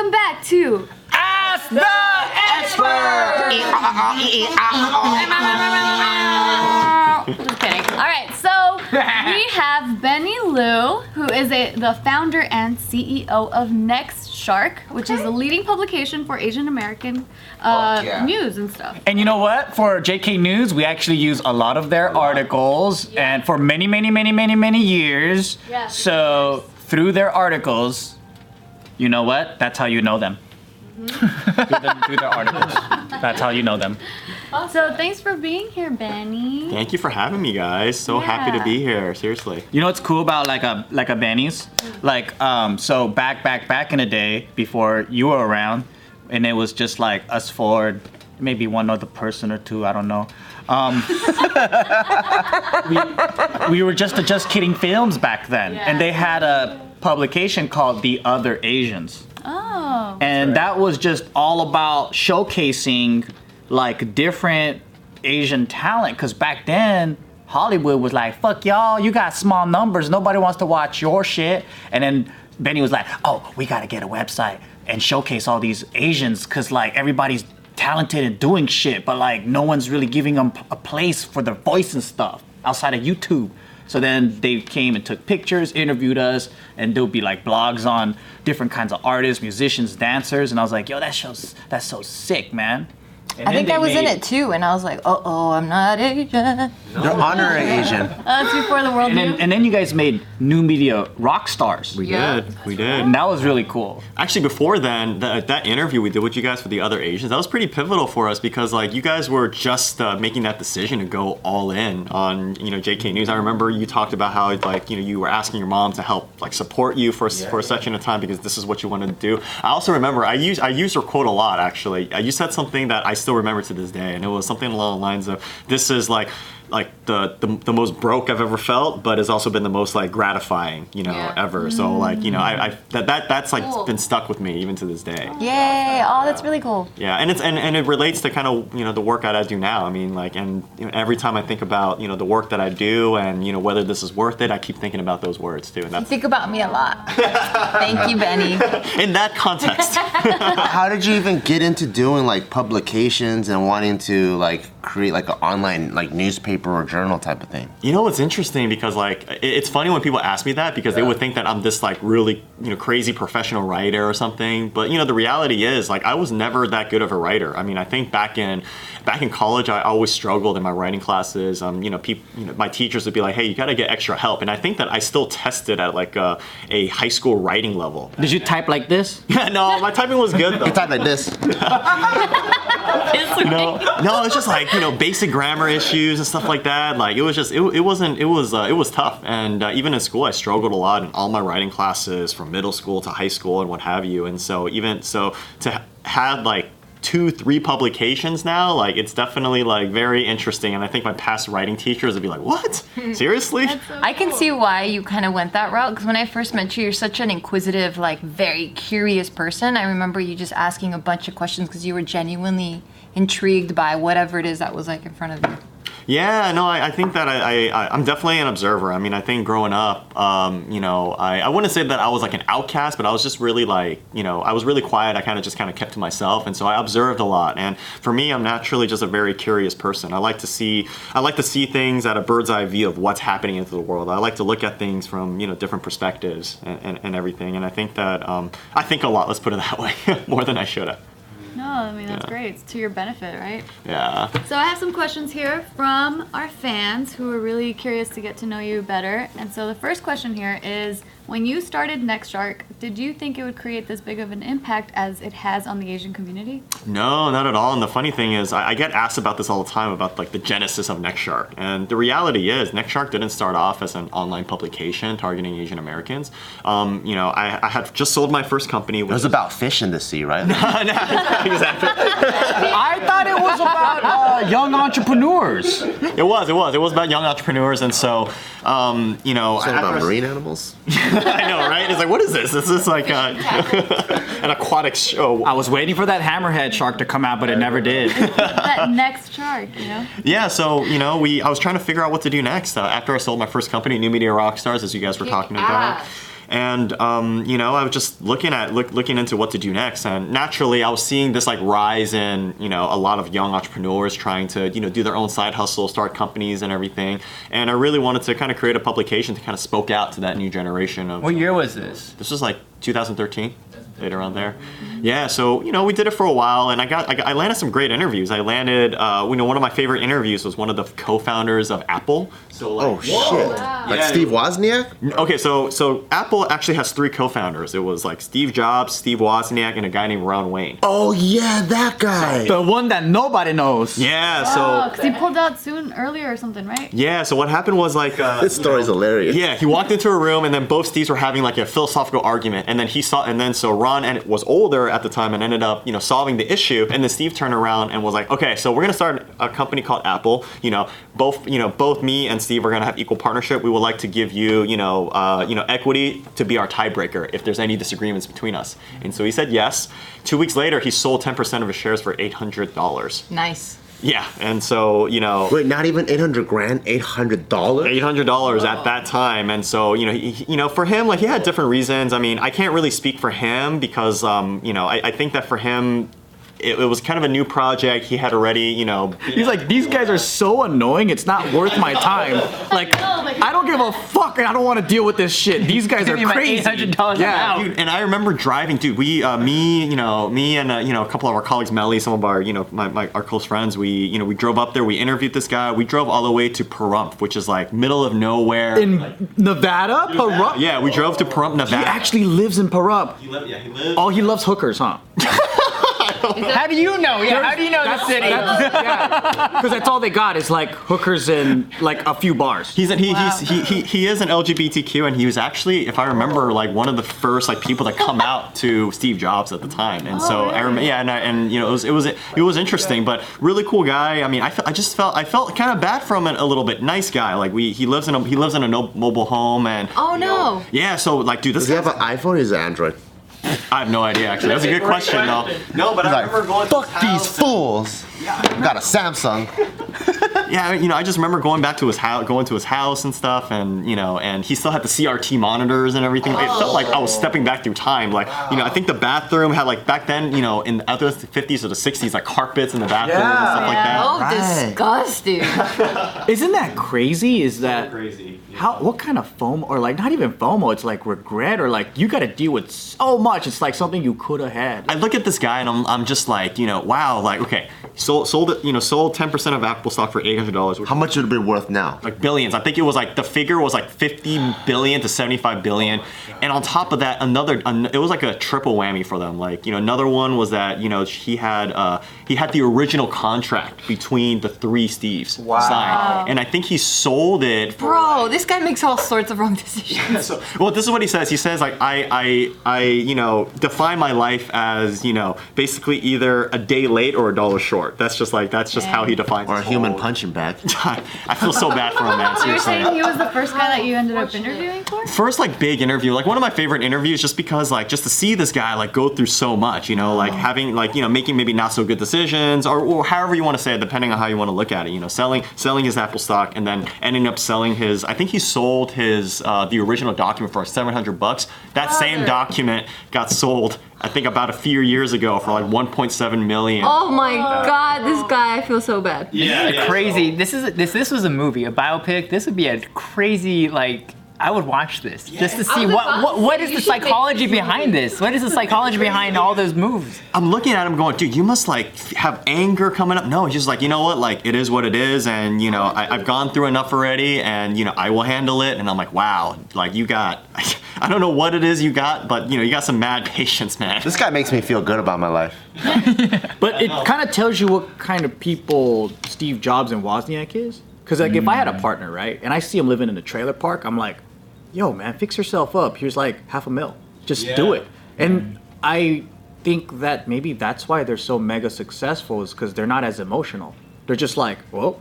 welcome back to Ask the expert. Just kidding. All right, so we have Benny Luo, who is a the founder and CEO of Next Shark, which is a leading publication for Asian American uh, yeah. news and stuff. And you know what? For JK News, we actually use a lot of their articles, Yeah. and for many, many, many, many, many years. Yeah. So through their articles, you know what? That's how you know them. Mm-hmm. through, them through their articles. That's how you know them. So thanks for being here, Benny. Thank you for having me, guys. So happy Yeah. to be here. Seriously. You know what's cool about like a like a Benny's? Like um so back back back in the day before you were around and it was just like us four, maybe one other person or two, I don't know. Um we, we were just the just kidding films back then. Yeah. And they had a publication called The Other Asians. Oh. And that was just all about showcasing like different Asian talent. Cause back then, Hollywood was like, fuck y'all, you got small numbers, nobody wants to watch your shit. And then Benny was like, oh, we gotta get a website and showcase all these Asians, cause like everybody's talented and doing shit, but like no one's really giving them a place for their voice and stuff outside of YouTube. So then they came and took pictures, interviewed us, and there'll be like blogs on different kinds of artists, musicians, dancers, and I was like, yo, that shows that's so sick, man. And I think I was in it too, and I was like, uh oh, I'm not Asian. They're honoring Asian. That's before the world And knew. then, and then you guys made new media rock stars. We Yeah. did. We did. and that was really cool. Actually, before then, that, that interview we did with you guys for the other Asians, that was pretty pivotal for us because like you guys were just uh, making that decision to go all in on you know JK News. I remember you talked about how like you know you were asking your mom to help like support you for for a section of time because this is what you wanted to do. I also remember I used I used her quote a lot actually. Uh, You said something that I still remember to this day, and it was something along the lines of this is like like the, the the most broke I've ever felt, but has also been the most like gratifying, you know, Yeah. ever. So like you know, I, I mm. that, that that's like Cool. been stuck with me even to this day. Yay! Oh, that's really cool. Yeah, and it's and, and it relates to kind of you know the work that I do now. I mean, like, and you know, every time I think about you know the work that I do and you know whether this is worth it, I keep thinking about those words too, and You think about me a lot. Thank you, Benny. in that context. How did you even get into doing like publications and wanting to like create like an online like newspaper or journal type of thing? You know what's interesting because like it's funny when people ask me that because they would think that I'm this like really you know crazy professional writer or something. But you know the reality is like I was never that good of a writer. I mean I think back in back in college I always struggled in my writing classes. Um you know people you know my teachers would be like hey you got to get extra help and I think that I still tested at like a, a high school writing level. Did you type like this? no, my typing was good though. You type like this. no, no, it's just like you know basic grammar issues and stuff like that. Like it was just it, it wasn't it was uh, it was tough. And uh, even in school, I struggled a lot in all my writing classes from middle school to high school and what have you. And so even so to ha- have like two three publications now like it's definitely like very interesting and i think my past writing teachers would be like what seriously I can see why you kind of went that route because when I first met you, you're such an inquisitive, like very curious person. I remember you just asking a bunch of questions because you were genuinely intrigued by whatever it is that was like in front of you. Yeah, no, I, I think that I, I, I'm definitely an observer. I mean, I think growing up, um, you know, I, I wouldn't say that I was like an outcast, but I was just really like, you know, I was really quiet. I kind of just kind of kept to myself. And so I observed a lot. And for me, I'm naturally just a very curious person. I like to see, I like to see things at a bird's eye view of what's happening into the world. I like to look at things from, you know, different perspectives and, and, and everything. And I think that, um, I think a lot, let's put it that way, more than I should have. No, I mean that's Yeah. great. It's to your benefit, right? Yeah. So I have some questions here from our fans who are really curious to get to know you better. And so the first question here is when you started Next Shark, did you think it would create this big of an impact as it has on the Asian community? No, not at all. And the funny thing is, I, I get asked about this all the time about like the genesis of NextShark. And the reality is, NextShark didn't start off as an online publication targeting Asian Americans. Um, you know, I, I had just sold my first company. It was about fish in the sea, right? No, exactly. I thought it was about uh, young entrepreneurs. It was. It was. It was about young entrepreneurs, and so, um, you know, It's all about marine animals. I know, right? It's like, what is this? This is like a, an aquatic show. I was waiting for that hammerhead shark to come out, but it never did. that Next Shark, you know? Yeah, so you know, we I was trying to figure out what to do next uh, after I sold my first company, New Media Rockstars, as you guys were talking about. And um, you know, I was just looking at look, looking into what to do next, and naturally, I was seeing this like rise in you know a lot of young entrepreneurs trying to you know do their own side hustle, start companies and everything. And I really wanted to kind of create a publication to kind of spoke out to that new generation of. What year was this? This was like 2013, right around there. Yeah, so you know we did it for a while, and I got I, got, I landed some great interviews. I landed, uh, you know, one of my favorite interviews was one of the co-founders of Apple. So like, Oh shit! Like Yeah. Steve Wozniak? Okay, so so Apple actually has three co-founders. It was like Steve Jobs, Steve Wozniak, and a guy named Ron Wayne. Oh yeah, that guy. The one that nobody knows. Yeah, Oh, so because he pulled out soon earlier or something, right? yeah, so what happened was like uh, This story's hilarious. Yeah, he walked into a room and then both Steves were having like a philosophical argument, and then he saw, and then so Ron and was older at the time and ended up, you know, solving the issue, and then Steve turned around and was like, okay, so we're gonna start a company called Apple. You know, both, you know, both me and Steve are gonna have equal partnership. We would like to give you, you know, uh, you know, equity to be our tiebreaker if there's any disagreements between us. And so he said yes. Two weeks later, he sold 10% of his shares for $800. Nice. Yeah, and so you know. Wait, not even 800 grand, 800 dollars? eight hundred dollars at that time, and so you know, he- you know, for him, like he had different reasons. I mean, I can't really speak for him because, um, you know, I, I think that for him, it, it was kind of a new project. He had already, you know, He's like, these guys are so annoying. It's not worth my time. Like, know, I don't give a fuck, and I don't want to deal with this shit. These guys are Give me my crazy. $800 Yeah. Dude, and I remember driving, dude. We, uh, me, you know, me and uh, you know a couple of our colleagues, Melly, some of our, you know, my, my our close friends. We, you know, we drove up there. We interviewed this guy. We drove all the way to Pahrump, which is like middle of nowhere. In Nevada, Pahrump. yeah, we drove to Pahrump, Nevada. He actually lives in Pahrump. He lived, yeah, he lived. Oh, he loves hookers, huh? How do you know? Yeah, how do you know the city? Because that's all they got is like hookers and like a few bars. He's an, he, he's, he, he, he is an LGBTQ, and he was actually, if I remember, like one of the first like people that come out to Steve Jobs at the time. And oh, so I remember, yeah, and, I, and you know, it was it was it was interesting, but really cool guy. I mean, I, fe- I just felt I felt kind of bad for him a little bit. Nice guy, like we he lives in a he lives in a no, mobile home, and Oh, you know, no. yeah. So like, dude, this Does he have an iPhone or is it Android? I have no idea actually. That's a good question though. No, but I Like, remember going. to fuck his these house fools. Got a Samsung. Yeah, you know, I just remember going back to his house, going to his house and stuff, and you know, and he still had the CRT monitors and everything. It felt like I was oh. stepping back through time. Like, you know, I think the bathroom had like back then, you know, in the other 50s or the 60s, like carpets in the bathroom and stuff like that. Oh, Right. disgusting. Isn't that crazy? Is that Crazy. how? What kind of FOMO or like not even FOMO? It's like regret or like you got to deal with so much. It's like something you could have had. I look at this guy and I'm, I'm just like, you know, wow, like, okay, sold, sold it, you know, sold 10% of Apple stock for $800. Which How much would it be worth now? like billions. I think it was like the figure was like 50 billion to 75 billion, and on top of that, another an, it was like a triple whammy for them. Like you know, another one was that you know he had uh, he had the original contract between the three Steves signed, and I think he sold it. For, Bro, this guy makes all sorts of wrong decisions. so, well, this is what he says. He says like I, I, I, you know, define my life as you know, basically either a day late or a dollar short. That's just like that's just how he defines. Or a human whole- punching bag? I feel so bad for him, man. So you're saying he was the first guy that you ended up interviewing for? first like big interview like one of my favorite interviews just because like just to see this guy like go through so much you know like having like you know making maybe not so good decisions or, or however you want to say it depending on how you want to look at it you know selling selling his apple stock and then ending up selling his i think he sold his uh, the original document for 700 bucks that same document got sold i think about a few years ago for like 1.7 million Oh my oh, god, this guy, I feel so bad. Yeah, crazy. This is this this was a movie, a biopic. This would be a crazy like. I would watch this just to see was what about what, to what say, is you the psychology this behind this. What is the psychology behind all those moves? I'm looking at him going, dude, you must like have anger coming up. No, he's just like, you know what? Like, it is what it is. And, you know, I, I've gone through enough already and, you know, I will handle it. And I'm like, wow, like you got, I don't know what it is you got, but, you know, you got some mad patience, man. This guy makes me feel good about my life. But it kind of tells you what kind of people Steve Jobs and Wozniak is. Because like if I had a partner, right, and I see him living in a trailer park, I'm like, yo, man, fix yourself up. Here's like half a mil. Just do it. And I think that maybe that's why they're so mega successful is because they're not as emotional. They're just like, well,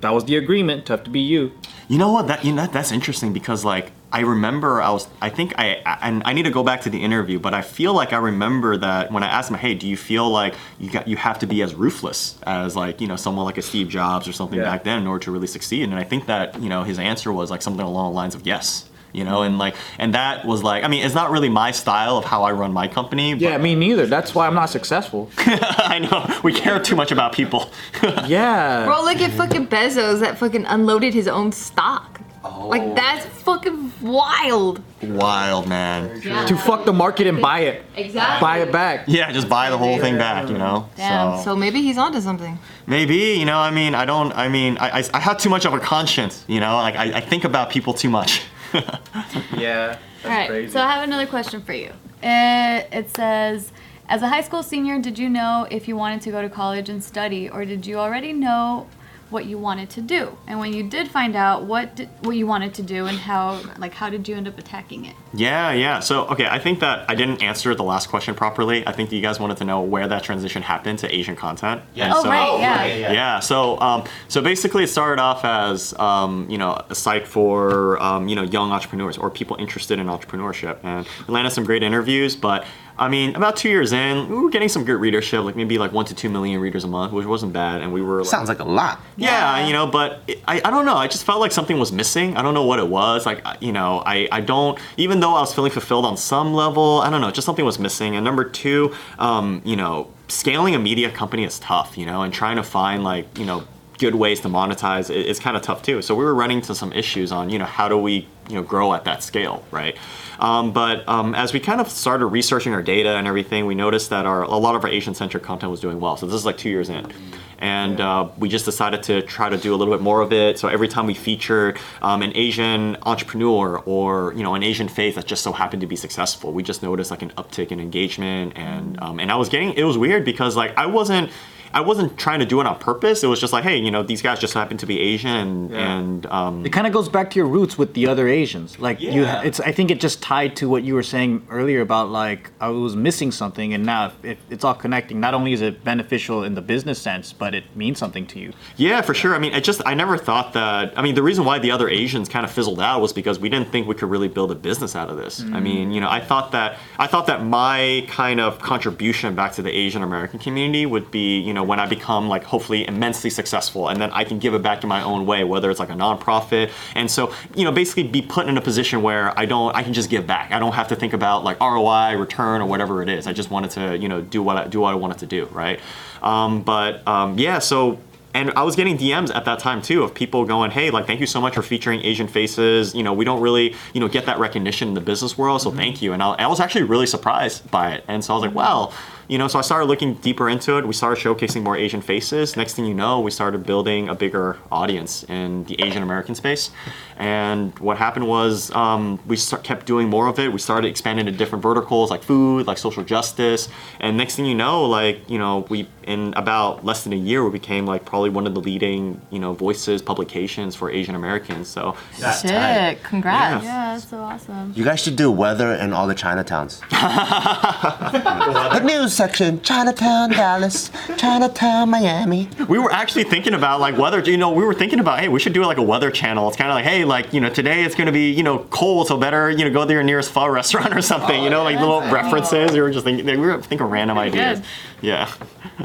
that was the agreement. Tough to be you. You know what? That you know that's interesting because like I remember I was I think I I- and I need to go back to the interview, but I feel like I remember that when I asked him, "Hey, do you feel like you got you have to be as ruthless as like you know someone like a Steve Jobs or something Yeah. back then in order to really succeed?" And I think that you know his answer was like something along the lines of yes. You know, and like, and that was like, I mean, it's not really my style of how I run my company. But Yeah, me neither. That's why I'm not successful. I know we care too much about people. Yeah. Bro, look at fucking Bezos that fucking unloaded his own stock. Oh. Like that's fucking wild. Wild man. Yeah. to fuck the market and buy it. Exactly. Buy it back. Yeah, just buy the whole thing back, you know. Damn, So maybe he's onto something. Maybe, you know, I mean, I don't, I mean, I, I, I have too much of a conscience, you know, like I, I think about people too much. Yeah. All right, so I have another question for you. It, it says, as a high school senior, did you know if you wanted to go to college and study, or did you already know what you wanted to do? And when you did find out what did, what you wanted to do and how, like, how did you end up attacking it? Yeah, yeah. So, okay, I think that I didn't answer the last question properly. I think you guys wanted to know where that transition happened to Asian content. And Oh, so, right, yeah. Yeah. Yeah. So, um, so basically, it started off as um, you know a site for um, you know young entrepreneurs or people interested in entrepreneurship, and we landed some great interviews. But I mean, about two years in, we were getting some good readership, like maybe like one to two million readers a month, which wasn't bad, and we were like, Sounds like a lot. yeah, you know, but it, I, I don't know. I just felt like something was missing. I don't know what it was. Like, you know, I, I don't, even though I was feeling fulfilled on some level, I don't know, just something was missing. And number two, um, you know, scaling a media company is tough, you know, and trying to find like, you know, good ways to monetize i- is kind of tough too. So we were running into some issues on, you know, how do we, you know, grow at that scale, right? Um, but um, as we kind of started researching our data and everything, we noticed that our a lot of our Asian-centric content was doing well. So this is like two years in, and uh, we just decided to try to do a little bit more of it. So every time we featured um, an Asian entrepreneur or you know an Asian face that just so happened to be successful, we just noticed like an uptick in engagement, and um, and I was getting it was weird because like I wasn't. I wasn't trying to do it on purpose. It was just like, hey, you know, these guys just happen to be Asian, and, and um, It kind of goes back to your roots with the other Asians. Like you, Yeah. it's. I think it just tied to what you were saying earlier about like I was missing something, and now it, it's all connecting. Not only is it beneficial in the business sense, but it means something to you. Yeah, for sure. I mean, I just I never thought that. I mean, the reason why the other Asians kind of fizzled out was because we didn't think we could really build a business out of this. I mean, you know, I thought that I thought that my kind of contribution back to the Asian American community would be, you know, when I become like hopefully immensely successful, and then I can give it back in my own way, whether it's like a nonprofit, and so you know, basically be put in a position where I don't I can just give back. I don't have to think about like ROI, return, or whatever it is. I just wanted to you know do what I do what I wanted to do, right? Um, but um, yeah, so and I was getting DMs at that time too of people going, "Hey, like, thank you so much for featuring Asian faces. You know, we don't really, you know, get that recognition in the business world, so thank you." And I, I was actually really surprised by it, and so I was like, "Wow." You know, so I started looking deeper into it. We started showcasing more Asian faces. Next thing you know, we started building a bigger audience in the Asian American space. And what happened was um, we start, kept doing more of it. We started expanding to different verticals like food, like social justice. And next thing you know, like, you know, we, in about less than a year, we became like probably one of the leading, you know, voices, publications for Asian Americans. So Sick. Congrats. Yeah, that's so awesome. You guys should do weather in all the Chinatowns. the news section: Chinatown, Dallas, Chinatown, Miami. we were actually thinking about like weather, you know, we were thinking about, hey, we should do like a weather channel. It's kind of like, hey, like, you know, today it's going to be, you know, cold, so better, you know, go to your nearest pho restaurant or something, oh, you know, like little references. We were just thinking, we were thinking random ideas. good. Yeah.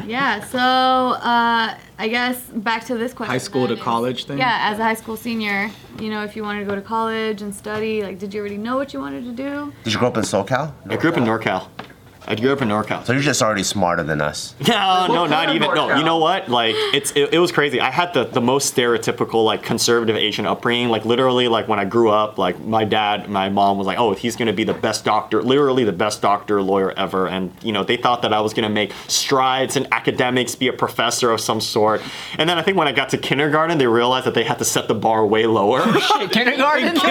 Yeah, so uh, I guess back to this question. High school to is- college thing? Yeah, as a high school senior, you know, if you wanted to go to college and study, like, did you already know what you wanted to do? Did you grow up in SoCal? I grew up in NorCal. I grew up in NorCal. So you're just already smarter than us. No, no, not even. No, you know what? Like, it's it, it was crazy. I had the the most stereotypical like conservative Asian upbringing. Like literally, like when I grew up, like my dad, my mom was like, oh, he's gonna be the best doctor, literally the best doctor lawyer ever. And you know, they thought that I was gonna make strides in academics, be a professor of some sort. And then I think when I got to kindergarten, they realized that they had to set the bar way lower. it Kindergarten.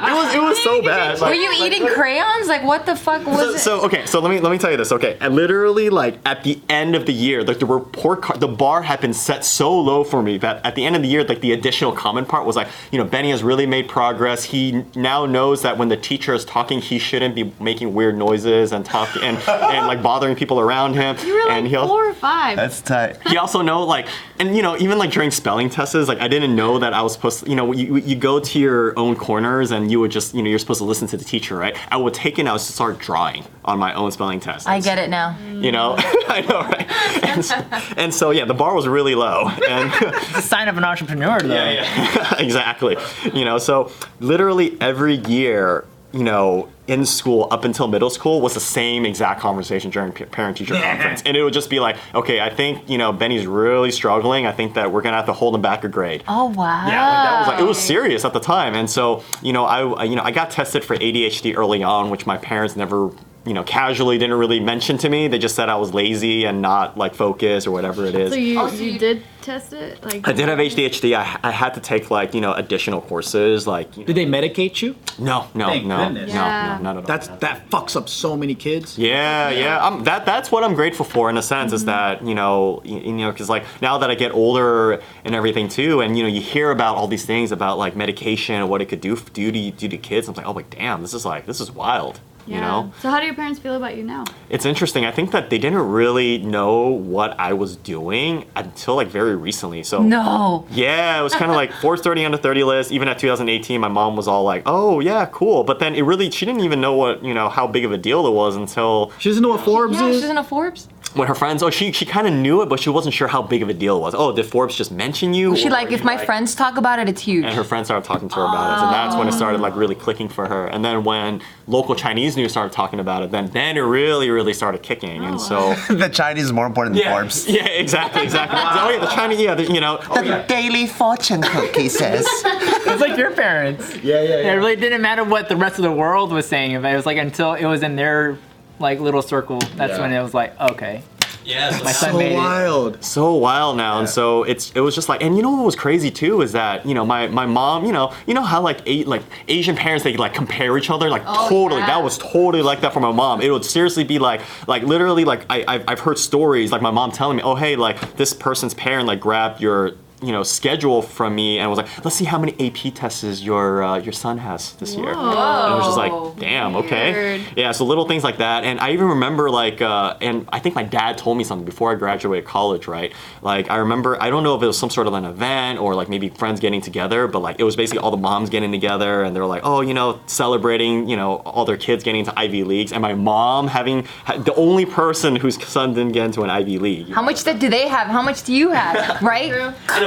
It was it was so bad. Were Like- you eating crayons? Like what the fuck was so, it? so okay, so let me let me tell you this. Okay, and literally like at the end of the year, like the report card, the bar had been set so low for me that at the end of the year, like the additional comment part was like, you know, Benny has really made progress. He now knows that when the teacher is talking, he shouldn't be making weird noises and talking and and like bothering people around him. You were like and he'll- four or five. That's tight. he also know like and you know even like during spelling tests like i didn't know that i was supposed to you know you, you go to your own corners and you would just, you know, you're supposed to listen to the teacher, right? I would take it and I would start drawing on my own spelling test. I get it now. You know, mm. I know, right? And, so- and so, yeah, the bar was really low. And It's a sign of an entrepreneur, though. yeah, yeah, exactly. You know, so literally every year, you know, in school up until middle school was the same exact conversation during parent teacher conference. And it would just be like, okay, I think, you know, Benny's really struggling. I think that we're going to have to hold him back a grade. Oh wow. Yeah, like that was like it was serious at the time, and so you know I I- you know I got tested for ADHD early on, which my parents never you know casually didn't really mention to me. They just said I was lazy and not like focused or whatever it is. So you, Oh, so you you- did test it? Like I did have ADHD. I, I had to take like you know additional courses like you know, Did they medicate you? no no Thank no goodness. no Yeah. no not at all. That's that fucks up so many kids. Yeah, yeah. Um, that that's what I'm grateful for in a sense is that you know you, you know because like now that I get older and everything too, and you know you hear about all these things about like medication and what it could do do to do to kids. I'm like, oh like damn, this is like this is wild. You know, So how do your parents feel about you now? it's interesting. I think that they didn't really know what I was doing until like very recently. So No. yeah, it was kind of like Forbes 30 under 30 list. Even at 2018, my mom was all like, "Oh yeah, cool," but then it really she didn't even know what you know how big of a deal it was until She doesn't know what Forbes is. Yeah, is. she's in a Forbes. When her friends, oh, she she kind of knew it, but she wasn't sure how big of a deal it was. Oh, did Forbes just mention you? She like if you, my like- friends talk about it, it's huge. And her friends started talking to her about it, and that's when it started like really clicking for her. And then when local Chinese news started talking about it, then then it really really started kicking. And so the Chinese is more important than yeah, Forbes. yeah, exactly, exactly. oh yeah, the Chinese, yeah, the, you know, oh, The yeah. Daily Fortune cookie says. It's like your parents. Yeah, yeah, yeah. It really didn't matter what the rest of the world was saying about it. It was like until it was in their like little circle. That's Yeah. when it was like, okay, yeah, my son So made it. wild. so wild now and so it's it was just like and you know what was crazy too is that you know my my mom you know you know how like a, like asian parents they like compare each other like Oh, totally yeah. that was totally like that for my mom it would seriously be like like literally like I, I've, I've heard stories like my mom telling me oh hey like this person's parent like grabbed your you know schedule from me and was like let's see how many ap tests your uh, your son has this year and I was just like damn okay yeah, so little things like that. And I even remember like, uh, and I think my dad told me something before I graduated college, right? Like I remember, I don't know if it was some sort of an event or like maybe friends getting together, but like it was basically all the moms getting together and they were like, oh, you know, celebrating, you know, all their kids getting into Ivy Leagues. And my mom having, the only person whose son didn't get into an Ivy League. How much that do they have? How much do you have? Right?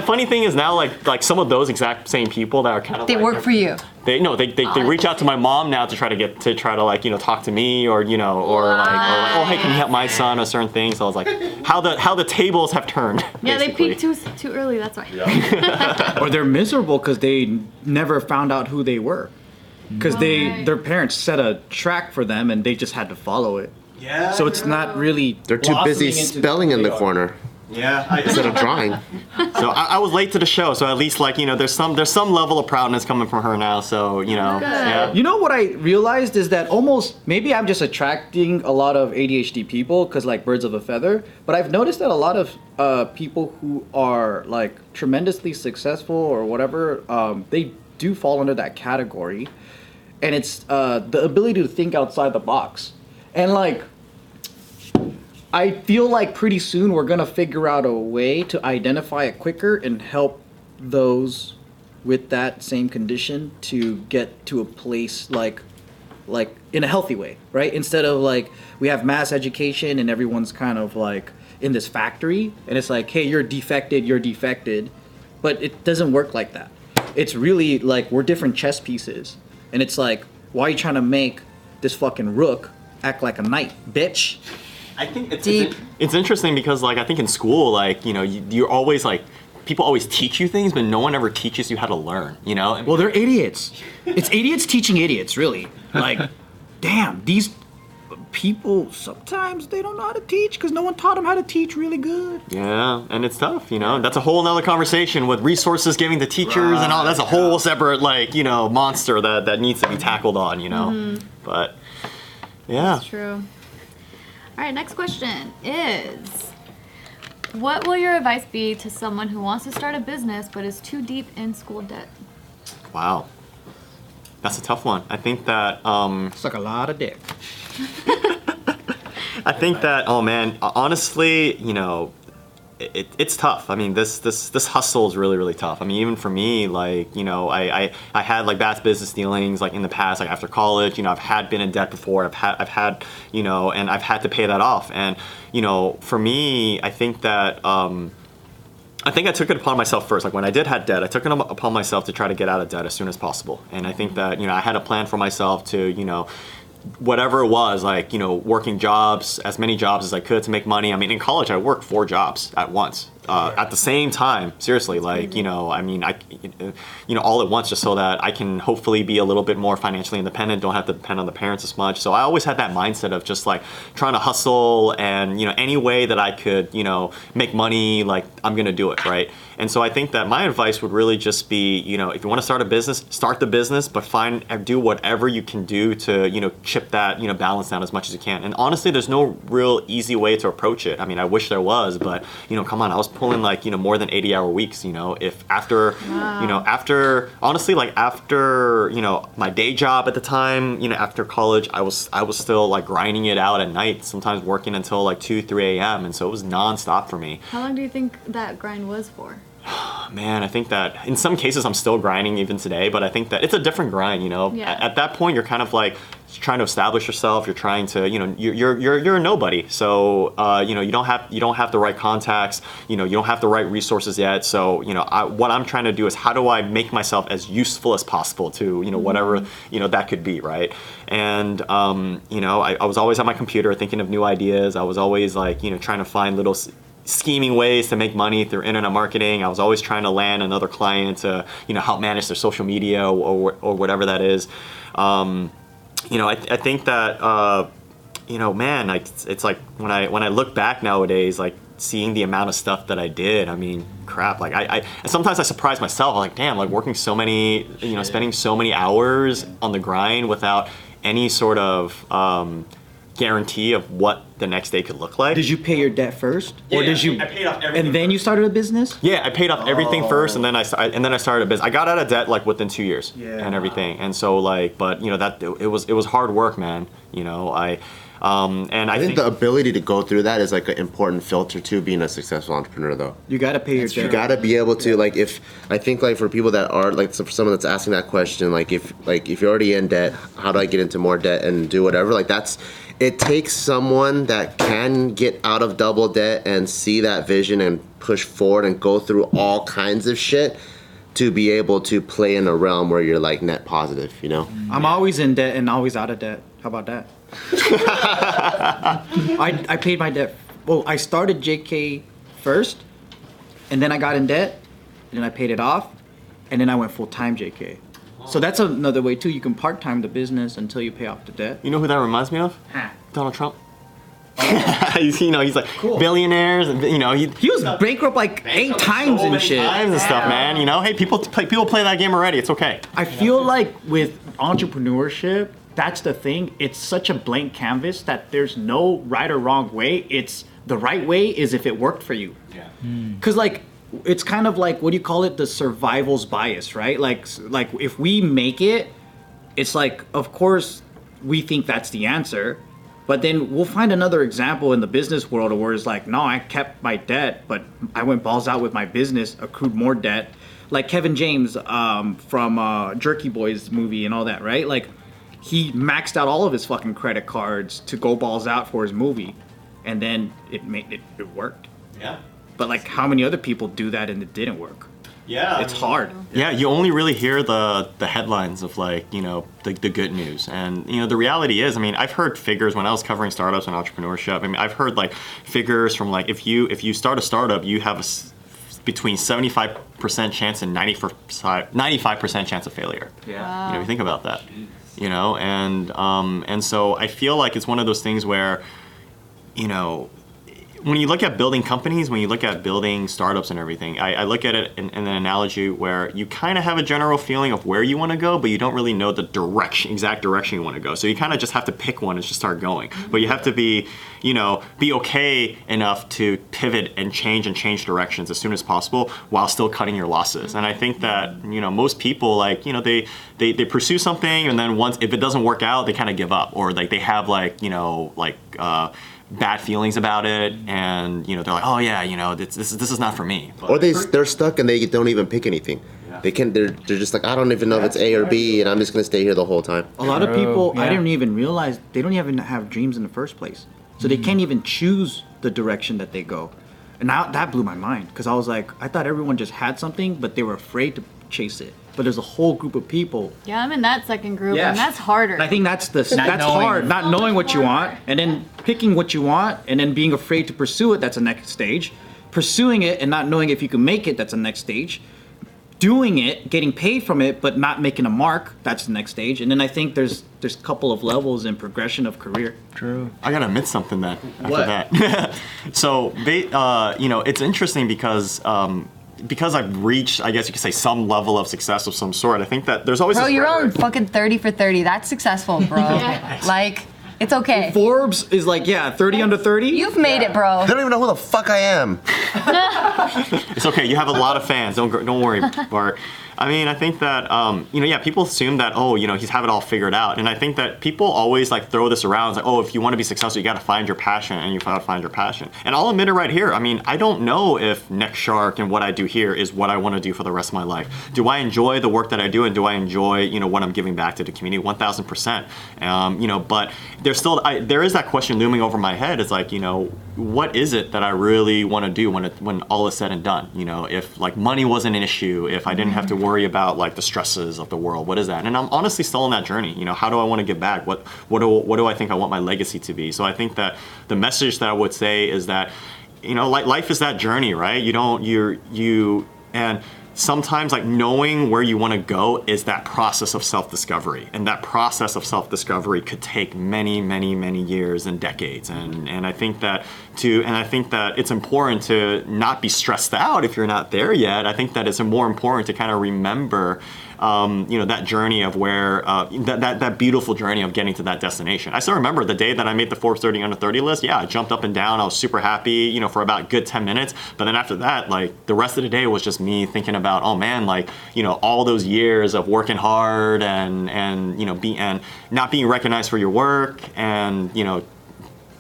And the funny thing is now, like, like some of those exact same people that are kind of They like, work for you. They no, they, they, they oh, reach out to my mom now to try to get to try to like you know talk to me or you know or like, or like oh hey can you help my son or certain things. So I was like how the how the tables have turned. Yeah, they basically. peaked too too early. That's why. Yeah. Or they're miserable because they never found out who they were. Because they their parents set a track for them and they just had to follow it. Yeah. So it's not really. They're too busy spelling in they the are. corner Yeah. I, instead of drawing. so I, I was late to the show, so at least like you know there's some there's some level of proudness coming from her now. So you know Good. yeah. You know what I realized is that almost maybe I'm just attracting a lot of ADHD people because like birds of a feather. But I've noticed that a lot of uh, people who are like tremendously successful or whatever, um, they do fall under that category, and it's uh, the ability to think outside the box. And like, I feel like pretty soon we're gonna figure out a way to identify it quicker and help those with that same condition to get to a place like like in a healthy way, right? Instead of like we have mass education and everyone's kind of like in this factory and it's like, hey, you're defected, you're defected. But it doesn't work like that. It's really like we're different chess pieces. And it's like, why are you trying to make this fucking rook act like a knight, bitch? I think it's, Deep. it's it's interesting because like I think in school like you know you, you're always like people always teach you things, but no one ever teaches you how to learn. You know. And- Well, they're idiots. It's idiots teaching idiots, really. Like, damn, these people sometimes they don't know how to teach because no one taught them how to teach really good. Yeah, and it's tough, you know. That's a whole nother conversation with resources giving to teachers and all. That's a whole separate, like, you know, monster that that needs to be tackled on, you know. Mm-hmm. But yeah, True. All right, next question is What will your advice be to someone who wants to start a business but is too deep in school debt? wow, that's a tough one. I think that um, Suck a lot of dick. I think that oh man, honestly, you know, it, it's tough. I mean, this this this hustle is really really tough. I mean, even for me, like you know, I I, I had like bad business dealings like in the past, like after college. You know, I've had been in debt before. I've had I've had you know, and I've had to pay that off. And you know, for me, I think that. Um, I think I took it upon myself first. Like when I did had debt, I took it upon myself to try to get out of debt as soon as possible. And I think that you know I had a plan for myself to you know whatever it was, like, you know, working jobs, as many jobs as I could to make money. I mean, in college, I worked four jobs at once. Uh, at the same time, seriously, like you know, I mean, I, you know, all at once, just so that I can hopefully be a little bit more financially independent, don't have to depend on the parents as much. So I always had that mindset of just like trying to hustle and you know, any way that I could, you know, make money, like I'm gonna do it, right? And so I think that my advice would really just be, you know, if you want to start a business, start the business, but find and do whatever you can do to, you know, chip that, you know, balance down as much as you can. And honestly, there's no real easy way to approach it. I mean, I wish there was, but you know, come on, I was pulling like, you know, more than 80 hour weeks, you know, if after, you know, after honestly like after, you know, my day job at the time, you know, after college, I was I was still like grinding it out at night, sometimes working until like 2, 3 a.m. And so it was nonstop for me. How long do you think that grind was for? man, I think that in some cases I'm still grinding even today, but I think that it's a different grind, you know. Yeah. At, at that point, you're kind of like trying to establish yourself. You're trying to, you know, you're you're you're, you're a nobody. So, uh, you know, you don't have you don't have the right contacts. You know, you don't have the right resources yet. So, you know, I, what I'm trying to do is how do I make myself as useful as possible to, you know, whatever you know that could be, right? And um, you know, I, I was always on my computer thinking of new ideas. I was always like, you know, trying to find little scheming ways to make money through internet marketing. I was always trying to land another client to you know help manage their social media or, or whatever that is. Um, you know, I, I think that uh, you know, man, like it's, it's like when I when I look back nowadays, like seeing the amount of stuff that I did. I mean, crap. Like I, I sometimes I surprise myself. I'm like, damn, like working so many, you know, spending so many hours on the grind without any sort of um, guarantee of what the next day could look like. Did you pay your debt first, or did you? I paid off everything And then you started a business. Yeah, I paid off everything first, and then I, I- and then I started a business. I got out of debt like within two years, Yeah. and everything. And so like, but you know that it was it was hard work, man. You know, I, um, and I, I think think the ability to go through that is like an important filter to being a successful entrepreneur, though. You gotta pay your debt. You gotta be able to like if I think like for people that are like so for someone that's asking that question like if like if you're already in debt, how do I get into more debt and do whatever? Like that's it takes someone that can get out of double debt and see that vision and push forward and go through all kinds of shit to be able to play in a realm where you're like net positive, you know? I'm always in debt and always out of debt. How about that? I, I paid my debt. Well, I started JK first, and then I got in debt, and then I paid it off, and then I went full time JK. So that's another way too. You can part time the business until you pay off the debt. you know who that reminds me of? Huh. Donald Trump. Oh. He's, you know, he's like billionaires, and you know, he, He was bankrupt like eight times so and many shit. times and stuff, man. You know, hey, people play people play that game already. It's okay. I feel like with entrepreneurship, that's the thing. It's such a blank canvas that there's no right or wrong way. It's the right way is if it worked for you. Yeah. Hmm. Cause like it's kind of like what do you call it? The survival's bias, right? Like like if we make it, it's like of course we think that's the answer. But then we'll find another example in the business world where it's like, no, I kept my debt, but I went balls out with my business, accrued more debt. Like Kevin James um, from uh, Jerky Boys movie and all that, right? Like he maxed out all of his fucking credit cards to go balls out for his movie, and then it made it, it worked. Yeah. But like, how many other people do that and it didn't work? Yeah. It's hard. Yeah, you only really hear the the headlines of like you know the, the good news, and you know the reality is, I mean, I've heard figures when I was covering startups and entrepreneurship. I mean, I've heard like figures from like if you if you start a startup, you have a s- between 75% chance and 95% chance of failure. Yeah. You know, if you think about that, you know, and um, and so I feel like it's one of those things where, you know, when you look at building companies, when you look at building startups and everything, I, I look at it in, in an analogy where you kind of have a general feeling of where you want to go, but you don't really know the direction, exact direction you want to go. So you kind of just have to pick one and just start going. But you have to be, you know, be okay enough to pivot and change and change directions as soon as possible while still cutting your losses. And I think that, you know, most people like, you know, they they, they pursue something and then once if it doesn't work out, they kind of give up or like they have like, you know, like uh, bad feelings about it, and you know they're like, oh yeah, you know this this, is- this is not for me. But- Or they they're stuck and they don't even pick anything. They can they're, they're just like I don't even know if it's A or B and I'm just gonna stay here the whole time. A lot of people, I didn't even realize they don't even have dreams in the first place. So they mm. can't even choose the direction that they go. And now that blew my mind because I was like, I thought everyone just had something, but they were afraid to chase it. But there's a whole group of people. Yeah, I'm in that second group, Yeah. and that's harder. And I think that's the Not that's knowing. hard. Not knowing what you want, and then picking what you want, and then being afraid to pursue it. That's the next stage. Pursuing it and not knowing if you can make it. That's the next stage. Doing it, getting paid from it, but not making a mark. That's the next stage. And then I think there's there's a couple of levels in progression of career. True. I gotta admit something then after What? that. so, ba- uh, you know, it's interesting because um, because I've reached, I guess you could say, some level of success of some sort. I think that there's always Bro, this you're on fucking 30 for 30. That's successful, bro. Like, it's okay. Forbes is like, yeah, 30 under 30. You've made it, bro. They don't even know who the fuck I am. It's okay. You have a lot of fans. Don't don't worry, Bart. I mean, I think that um, you know, yeah, people assume that oh, you know, he's have it all figured out, and I think that people always like throw this around. It's like, oh, if you want to be successful, you got to find your passion, and you got to find your passion. And I'll admit it right here. I mean, I don't know if Next Shark and what I do here is what I want to do for the rest of my life. Do I enjoy the work that I do, and do I enjoy you know what I'm giving back to the community? One thousand percent. Um, You know, but there's still I, there is that question looming over my head. It's like you know, what is it that I really want to do when it when all is said and done? You know, if like money wasn't an issue, if I didn't have to worry about like the stresses of the world, what is that? And I'm honestly still on that journey. You know, how do I want to give back? What what do what do I think I want my legacy to be? So I think that the message that I would say is that you know, like life is that journey, right? You don't you're you and sometimes like knowing where you want to go is that process of self-discovery. And that process of self-discovery could take many many many years and decades. And and i think that to and i think that it's important to not be stressed out if you're not there yet. I think that it's more important to kind of remember um, you know that journey of where uh, that, that that beautiful journey of getting to that destination. I still remember the day that I made the Forbes 30 under 30 list. Yeah, I jumped up and down. I was super happy, you know, for about a good 10 minutes. But then after that, like the rest of the day was just me thinking about, oh man, like you know, all those years of working hard and and you know, be and not being recognized for your work and you know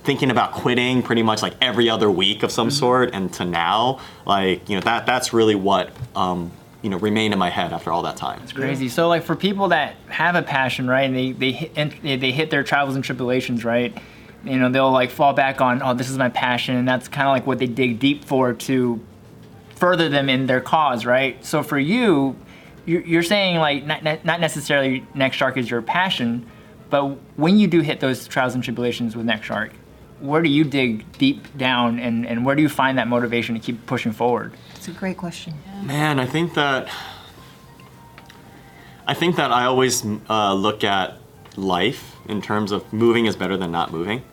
thinking about quitting pretty much like every other week of some sort and to now like you know that that's really what um, you know remain in my head after all that time It's Crazy. So like for people that have a passion, right, and they they hit they hit their trials and tribulations, right, you know they'll like fall back on, oh, this is my passion, and that's kind of like what they dig deep for to further them in their cause, right? So for you, you're saying like not not not necessarily Next Shark is your passion, but when you do hit those trials and tribulations with Next Shark, where do you dig deep down, and and where do you find that motivation to keep pushing forward? It's a great question. Man, I think that I think that I always uh, look at life in terms of moving is better than not moving,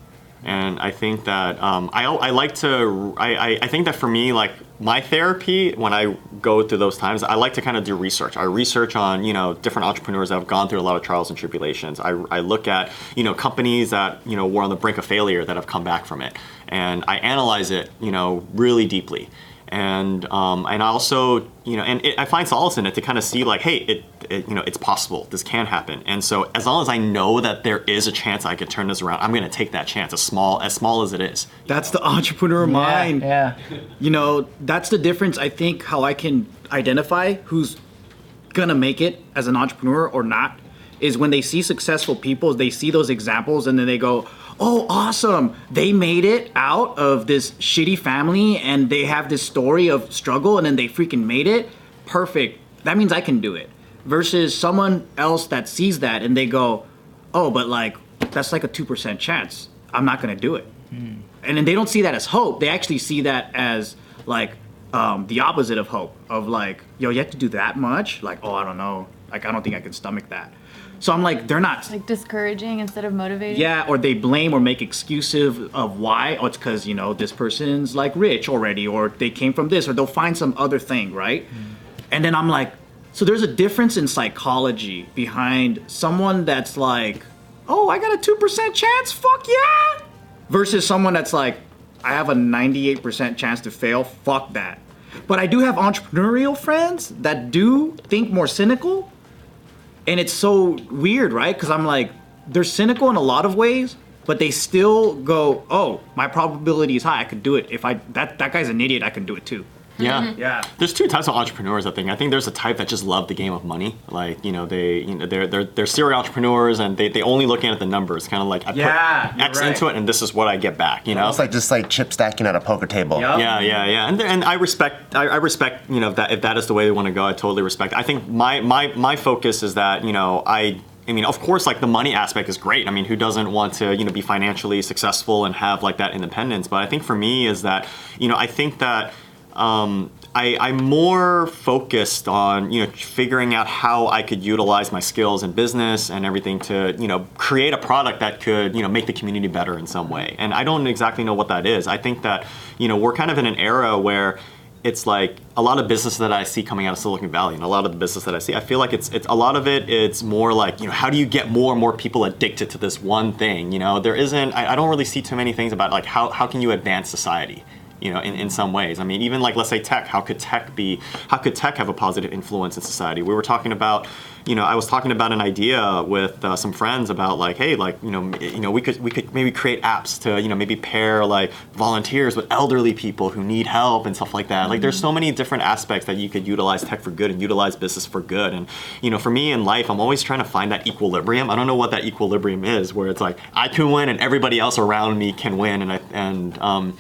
and I think that um, I, I like to I, I, I think that for me like my therapy when I go through those times I like to kind of do research. I research on you know different entrepreneurs that have gone through a lot of trials and tribulations. I, I look at you know companies that you know were on the brink of failure that have come back from it, and I analyze it you know really deeply and um, and I also you know and it, I find solace in it to kind of see like hey it, it you know it's possible this can happen and so as long as I know that there is a chance I could turn this around I'm gonna take that chance as small as small as it is That's the entrepreneur mind. Yeah. You know, that's the difference. I think how I can identify who's gonna make it as an entrepreneur or not is when they see successful people, they see those examples, and then they go, "Oh, awesome! They made it out of this shitty family, and they have this story of struggle, and then they freaking made it. Perfect. That means I can do it." Versus someone else that sees that and they go, "Oh, but like that's like a two percent chance. I'm not gonna do it." and then they don't see that as hope. They actually see that as like um, the opposite of hope. Of like, yo, you have to do that much. Like, oh, I don't know. Like, I don't think I can stomach that. So I'm like, they're not. like discouraging instead of motivating. Yeah, or they blame or make excuses of why. Oh, it's because you know this person's like rich already, or they came from this, or they'll find some other thing, right? Mm. And then I'm like, so there's a difference in psychology behind someone that's like, oh, I got a two percent chance, fuck yeah, versus someone that's like, I have a 98% chance to fail, fuck that. But I do have entrepreneurial friends that do think more cynical, and it's so weird, right? Because I'm like, they're cynical in a lot of ways, but they still go, "Oh, my probability is high. I could do it. If I that that guy's an idiot, I can do it too." Yeah. Mm-hmm. Yeah. There's two types of entrepreneurs. I think. I think there's a type that just love the game of money. Like you know they you know they're they're they're serial entrepreneurs and they they only looking at the numbers. Kind of like I Yeah, put X right. into it and this is what I get back. You know. It's like just like chip stacking at a poker table. Yup. Yeah, yeah, yeah, and and I respect I, I respect you know that if that is the way they want to go, I totally respect. I think my my my focus is that you know I. I mean, of course, like the money aspect is great. I mean, who doesn't want to, you know, be financially successful and have like that independence? But I think for me is that, you know, I think that um, I, I'm more focused on you know figuring out how I could utilize my skills in business and everything to you know create a product that could you know make the community better in some way. And I don't exactly know what that is. I think that you know we're kind of in an era where it's like a lot of business that I see coming out of Silicon Valley and a lot of the business that I see, I feel like it's it's a lot of it. It's more like you know how do you get more and more people addicted to this one thing? You know there isn't. I, I don't really see too many things about like how how can you advance society you know, in, in some ways. I mean, even like let's say tech, how could tech be, how could tech have a positive influence in society? We were talking about, you know, I was talking about an idea with uh, some friends about like, hey, like, you know, you know, we could we could maybe create apps to, you know, maybe pair like volunteers with elderly people who need help and stuff like that. Like, there's so many different aspects that you could utilize tech for good and utilize business for good. And you know, for me in life, I'm always trying to find that equilibrium. I don't know what that equilibrium is, where it's like I can win and everybody else around me can win, and I and um,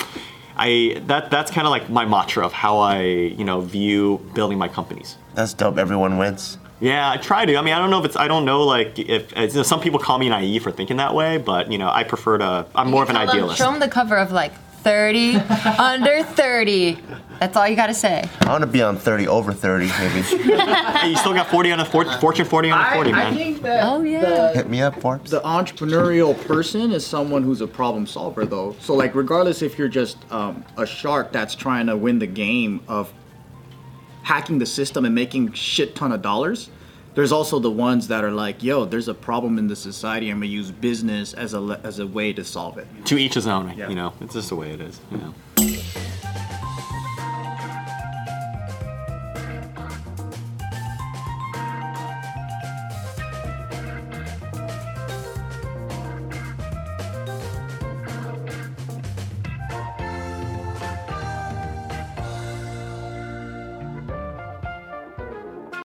I that that's kind of like my mantra of how I you know view building my companies. That's dope. Everyone wins. Yeah, I try to. I mean, I don't know if it's. I don't know like if uh, you know, some people call me naive for thinking that way, but you know, I prefer to. I'm more of an Tell them- idealist. Show them the cover of like 30, under 30. That's all you gotta say. I want to be on 30 over 30, maybe. Hey, you still got 40 on the for, Fortune 40 on the 40, man. think that Oh, yeah. Hit me up, Forbes. the entrepreneurial person is someone who's a problem solver though so like regardless if you're just um, a shark that's trying to win the game of hacking the system and making shit ton of dollars there's also the ones that are like yo there's a problem in the society and we use business as a as a way to solve it to each his own. Yeah. You know, it's just the way it is. You know.